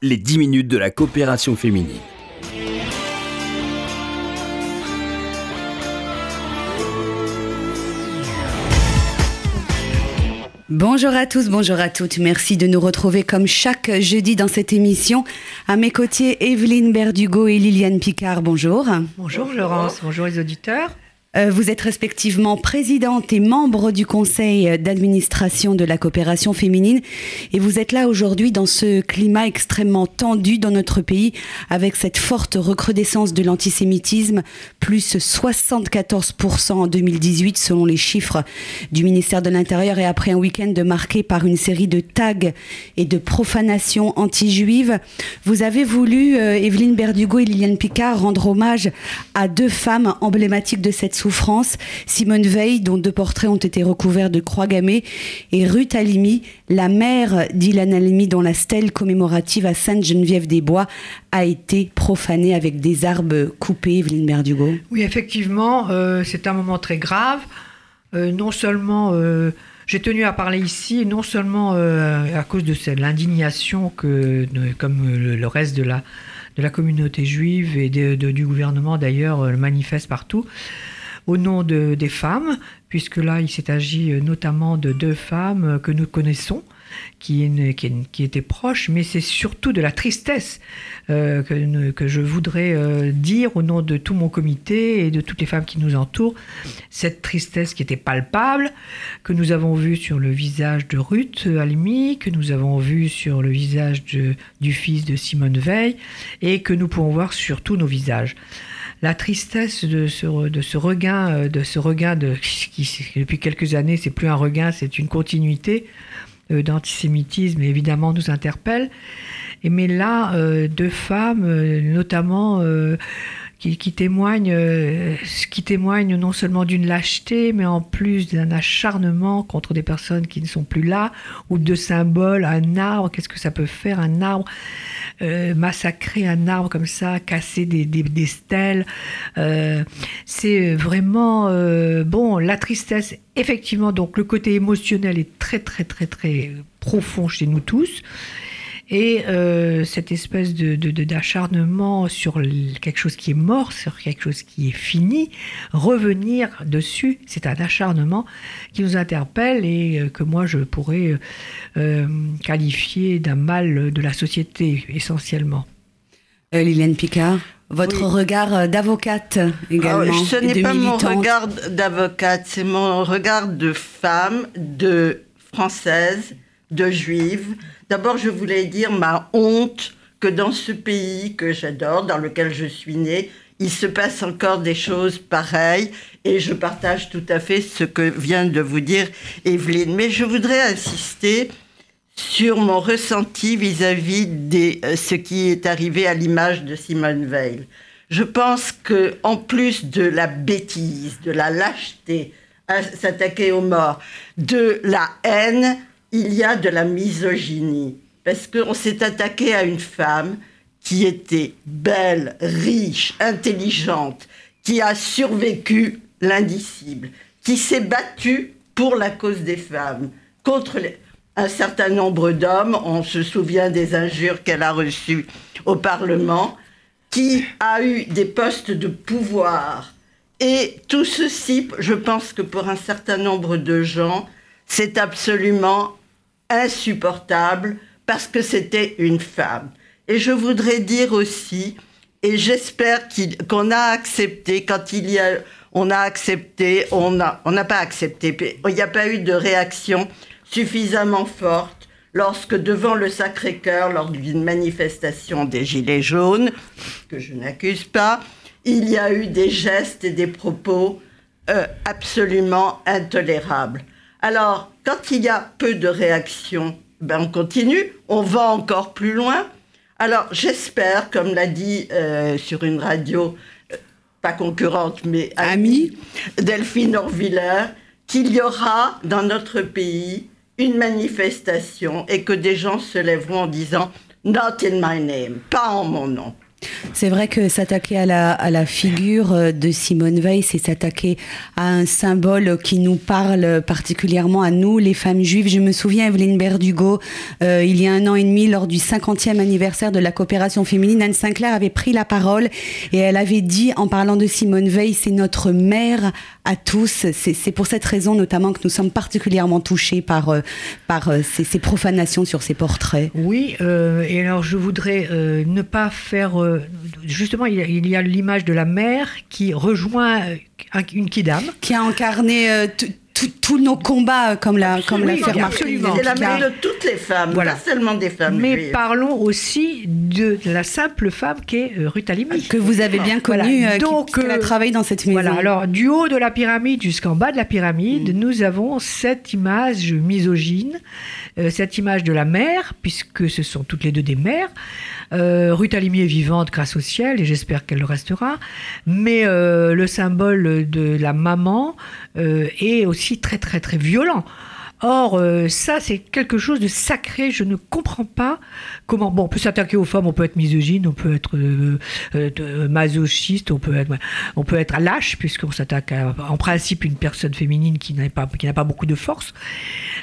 les 10 minutes de la coopération féminine. Bonjour à tous, bonjour à toutes. Merci de nous retrouver comme chaque jeudi dans cette émission. À mes côtés, Evelyne Berdugo et Liliane Picard. Bonjour. Bonjour Laurence, bonjour les auditeurs. Euh, vous êtes respectivement présidente et membre du conseil d'administration de la coopération féminine et vous êtes là aujourd'hui dans ce climat extrêmement tendu dans notre pays avec cette forte recrudescence de l'antisémitisme, plus 74% en 2018 selon les chiffres du ministère de l'Intérieur et après un week-end marqué par une série de tags et de profanations anti-juives. Vous avez voulu, euh, Evelyne Berdugo et Liliane Picard, rendre hommage à deux femmes emblématiques de cette souffrance, Simone Veil, dont deux portraits ont été recouverts de croix gammées, et Ruth Halimi, la mère d'Ilan Halimi, dont la stèle commémorative à Sainte-Geneviève-des-Bois a été profanée avec des arbres coupés, Evelyne Berdugo. Oui, effectivement, euh, c'est un moment très grave. Euh, non seulement... Euh, j'ai tenu à parler ici, non seulement à cause de l'indignation que, comme le, reste de la, communauté juive et du gouvernement d'ailleurs, le manifeste partout, au nom de, des femmes, puisque là, il s'est agi euh, notamment de deux femmes euh, que nous connaissons, qui, étaient proches, mais c'est surtout de la tristesse euh, que, je voudrais dire au nom de tout mon comité et de toutes les femmes qui nous entourent. Cette tristesse qui était palpable, que nous avons vue sur le visage de Ruth Almi, que nous avons vue sur le visage du fils de Simone Veil, et que nous pouvons voir sur tous nos visages la tristesse de ce, regain, euh, de ce regain de, depuis quelques années, c'est plus un regain, c'est une continuité euh, d'antisémitisme, évidemment, nous interpelle. Et mais là, euh, deux femmes, notamment qui, témoigne, euh, qui témoigne non seulement d'une lâcheté, mais en plus d'un acharnement contre des personnes qui ne sont plus là, ou de symboles, un arbre, qu'est-ce que ça peut faire, un arbre, euh, massacrer un arbre comme ça, casser des, des, des stèles, euh, c'est vraiment, bon, la tristesse, effectivement, donc le côté émotionnel est très, très, très, très profond chez nous tous. Et euh, cette espèce de, d'acharnement sur quelque chose qui est mort, sur quelque chose qui est fini, revenir dessus, c'est un acharnement qui nous interpelle et euh, que moi je pourrais euh, qualifier d'un mal de la société essentiellement. Liliane Picard votre regard d'avocate également. Ah ce n'est pas mon regard d'avocate, c'est mon regard de femme, de française, de juive, D'abord, je voulais dire ma honte que dans ce pays que j'adore, dans lequel je suis née, il se passe encore des choses pareilles et je partage tout à fait ce que vient de vous dire Evelyne. Mais je voudrais insister sur mon ressenti vis-à-vis de euh, ce qui est arrivé à l'image de Simone Veil. Je pense que en plus de la bêtise, de la lâcheté, à s'attaquer aux morts, de la haine, il y a de la misogynie, parce qu'on s'est attaqué à une femme qui était belle, riche, intelligente, qui a survécu l'indicible, qui s'est battue pour la cause des femmes, contre un certain nombre d'hommes, on se souvient des injures qu'elle a reçues au Parlement, qui a eu des postes de pouvoir. Et tout ceci, je pense que pour un certain nombre de gens, c'est absolument insupportable parce que c'était une femme. Et je voudrais dire aussi, et j'espère qu'on a accepté, quand il y a, on a accepté, on n'a on pas accepté, il n'y a pas eu de réaction suffisamment forte lorsque devant le Sacré-Cœur, lors d'une manifestation des Gilets jaunes, que je n'accuse pas, il y a eu des gestes et des propos euh, absolument intolérables. Alors, quand il y a peu de réactions, ben on continue, on va encore plus loin. Alors, j'espère, comme l'a dit euh, sur une radio, euh, pas concurrente, mais amie, Delphine Orviller, qu'il y aura dans notre pays une manifestation et que des gens se lèveront en disant Not in my name, pas en mon nom. C'est vrai que s'attaquer à la, à la figure euh, de Simone Veil, c'est s'attaquer à un symbole qui nous parle particulièrement à nous, les femmes juives. Je me souviens, Evelyne Berdugo, euh, il y a un an et demi, lors du 50e anniversaire de la coopération féminine, Anne Sinclair avait pris la parole et elle avait dit, en parlant de Simone Veil, c'est notre mère à tous. C'est pour cette raison notamment que nous sommes particulièrement touchés par, euh, par ces, ces, profanations sur ces portraits. Oui, et alors je voudrais ne pas faire justement, il y a l'image de la mère qui rejoint une kidam. Qui a incarné euh, tous nos combats, euh, comme la, comme la C'est la mère de toutes les femmes, pas seulement des femmes. Mais parlons aussi de la simple femme qui est euh, Ruth Halimi. Que vous avez bien connue, Donc, qui, a travaillé dans cette maison. Voilà, alors du haut de la pyramide jusqu'en bas de la pyramide, mm. nous avons cette image misogyne, cette image de la mère, puisque ce sont toutes les deux des mères. Euh, Ruth Alimi est vivante grâce au ciel et j'espère qu'elle le restera. Mais euh, le symbole de la maman euh, est aussi très très très violent. Or, euh, ça, c'est quelque chose de sacré. Je ne comprends pas comment. Bon, on peut s'attaquer aux femmes, on peut être misogyne, on peut être euh, euh, masochiste, on peut être, on peut être lâche, puisqu'on s'attaque en principe une personne féminine qui n'a pas, qui n'a pas beaucoup de force.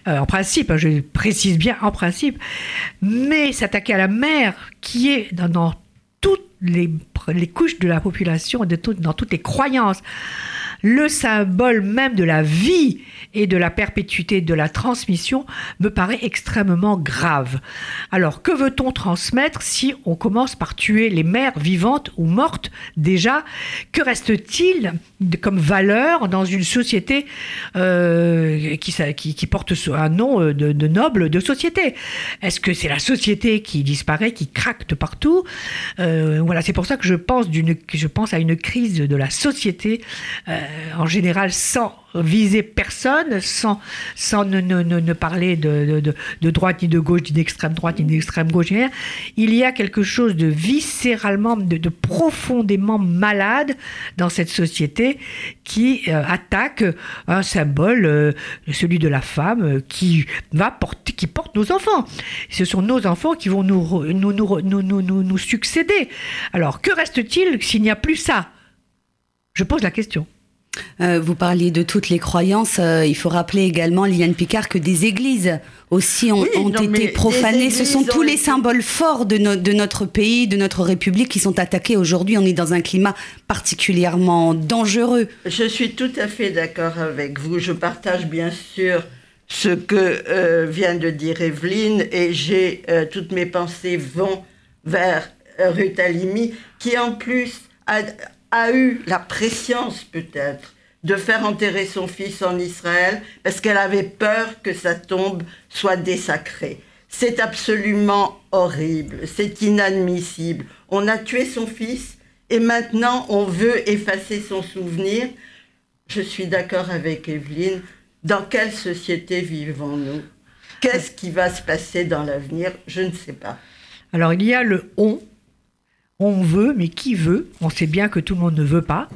en principe, hein, je précise bien en principe. Mais s'attaquer à la mère, qui est dans, toutes les, couches de la population, dans toutes les croyances, le symbole même de la vie et de la perpétuité de la transmission me paraît extrêmement grave. Alors, que veut-on transmettre si on commence par tuer les mères vivantes ou mortes déjà? Que reste-t-il comme valeur dans une société euh, qui, porte un nom euh, de, noble de société? Est-ce que c'est la société qui disparaît, qui craque partout? Euh, Voilà, c'est pour ça que je pense à une crise de la société en général sans viser personne sans, sans ne, ne, ne parler de, de, de, droite ni de gauche, ni d'extrême droite ni d'extrême gauche. Il y a quelque chose de viscéralement, de, profondément malade dans cette société qui euh, attaque un symbole, euh, celui de la femme, euh, qui va porter, qui porte nos enfants. Ce sont nos enfants qui vont nous, nous, nous, nous, nous, nous succéder. Alors, que reste-t-il s'il n'y a plus ça? Je pose la question. Euh, vous parliez de toutes les croyances. Euh, il faut rappeler également, Liliane Picard, que des églises aussi ont, été profanées. Ce sont tous les symboles forts de, de, notre pays, de notre République qui sont attaqués aujourd'hui. On est dans un climat particulièrement dangereux. Je suis tout à fait d'accord avec vous. Je partage bien sûr ce que euh, vient de dire Evelyne et j'ai toutes mes pensées vont vers Ruth Alimi qui en plus a, a eu la préscience peut-être de faire enterrer son fils en Israël parce qu'elle avait peur que sa tombe soit désacrée. C'est absolument horrible, c'est inadmissible. On a tué son fils et maintenant on veut effacer son souvenir. Je suis d'accord avec Evelyne. Dans quelle société vivons-nous? Qu'est-ce qui va se passer dans l'avenir? Je ne sais pas. Alors il y a le on on veut, mais qui veut? On sait bien que tout le monde ne veut pas.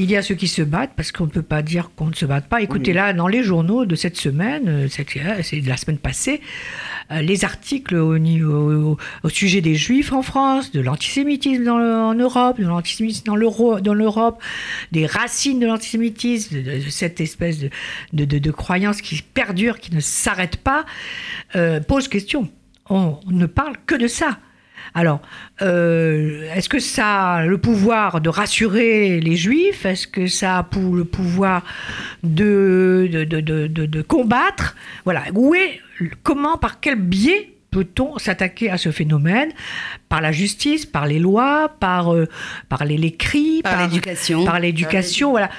Il y a ceux qui se battent parce qu'on ne peut pas dire qu'on ne se batte pas. Écoutez, là, dans les journaux de cette semaine, euh, euh, c'est de la semaine passée, euh, les articles au, sujet des juifs en France, de l'antisémitisme en Europe, de l'antisémitisme dans l'Europe, des racines de l'antisémitisme, de, cette espèce de, de, croyance qui perdure, qui ne s'arrête pas, pose question. On ne parle que de ça. Alors, euh, est-ce que ça a le pouvoir de rassurer les juifs? Est-ce que ça a pour le pouvoir de, de, combattre? Voilà. Où est, comment, par quel biais peut-on s'attaquer à ce phénomène? Par la justice, par les lois, par, euh, par les, cris, par, l'éducation, par l'éducation, voilà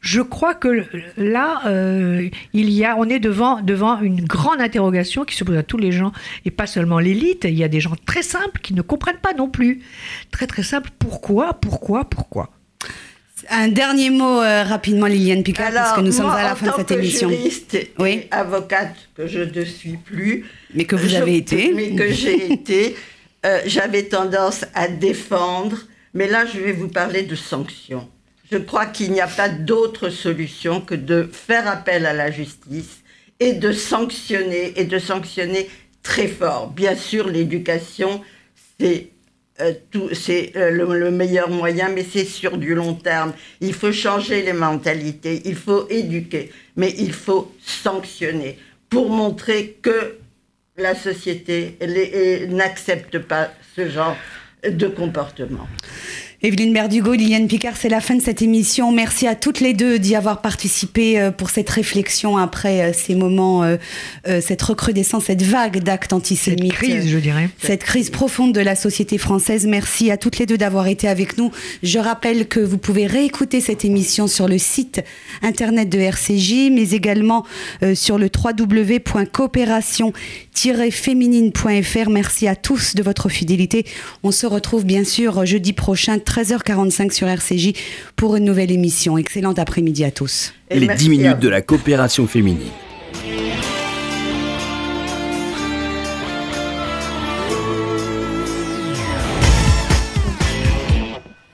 je crois que là, euh, il y a, on est devant, devant une grande interrogation qui se pose à tous les gens, et pas seulement l'élite. Il y a des gens très simples qui ne comprennent pas non plus. Très très simple. Pourquoi Pourquoi Pourquoi? Un dernier mot euh, rapidement, Liliane Picard, parce que nous sommes à la fin de cette émission. Juriste et avocate que je ne suis plus, mais que vous avez été, mais que j'ai été, euh, j'avais tendance à défendre. Mais là, je vais vous parler de sanctions. Je crois qu'il n'y a pas d'autre solution que de faire appel à la justice et de sanctionner, et de sanctionner très fort. Bien sûr, l'éducation, c'est euh, euh, le, meilleur moyen, mais c'est sur du long terme. Il faut changer les mentalités, il faut éduquer, mais il faut sanctionner pour montrer que la société n'accepte pas ce genre de comportement. Evelyne Berdugo, Liliane Picard, c'est la fin de cette émission. Merci à toutes les deux d'y avoir participé euh, pour cette réflexion après euh, ces moments, euh, cette recrudescence, cette vague d'actes antisémites. Cette crise, je dirais. Cette crise profonde de la société française. Merci à toutes les deux d'avoir été avec nous. Je rappelle que vous pouvez réécouter cette émission sur le site internet de RCJ, mais également sur le www.coopération-féminine.fr. Merci à tous de votre fidélité. On se retrouve bien sûr jeudi prochain 13h45 sur RCJ pour une nouvelle émission. Excellent après-midi à tous. Et les 10 minutes de la coopération féminine.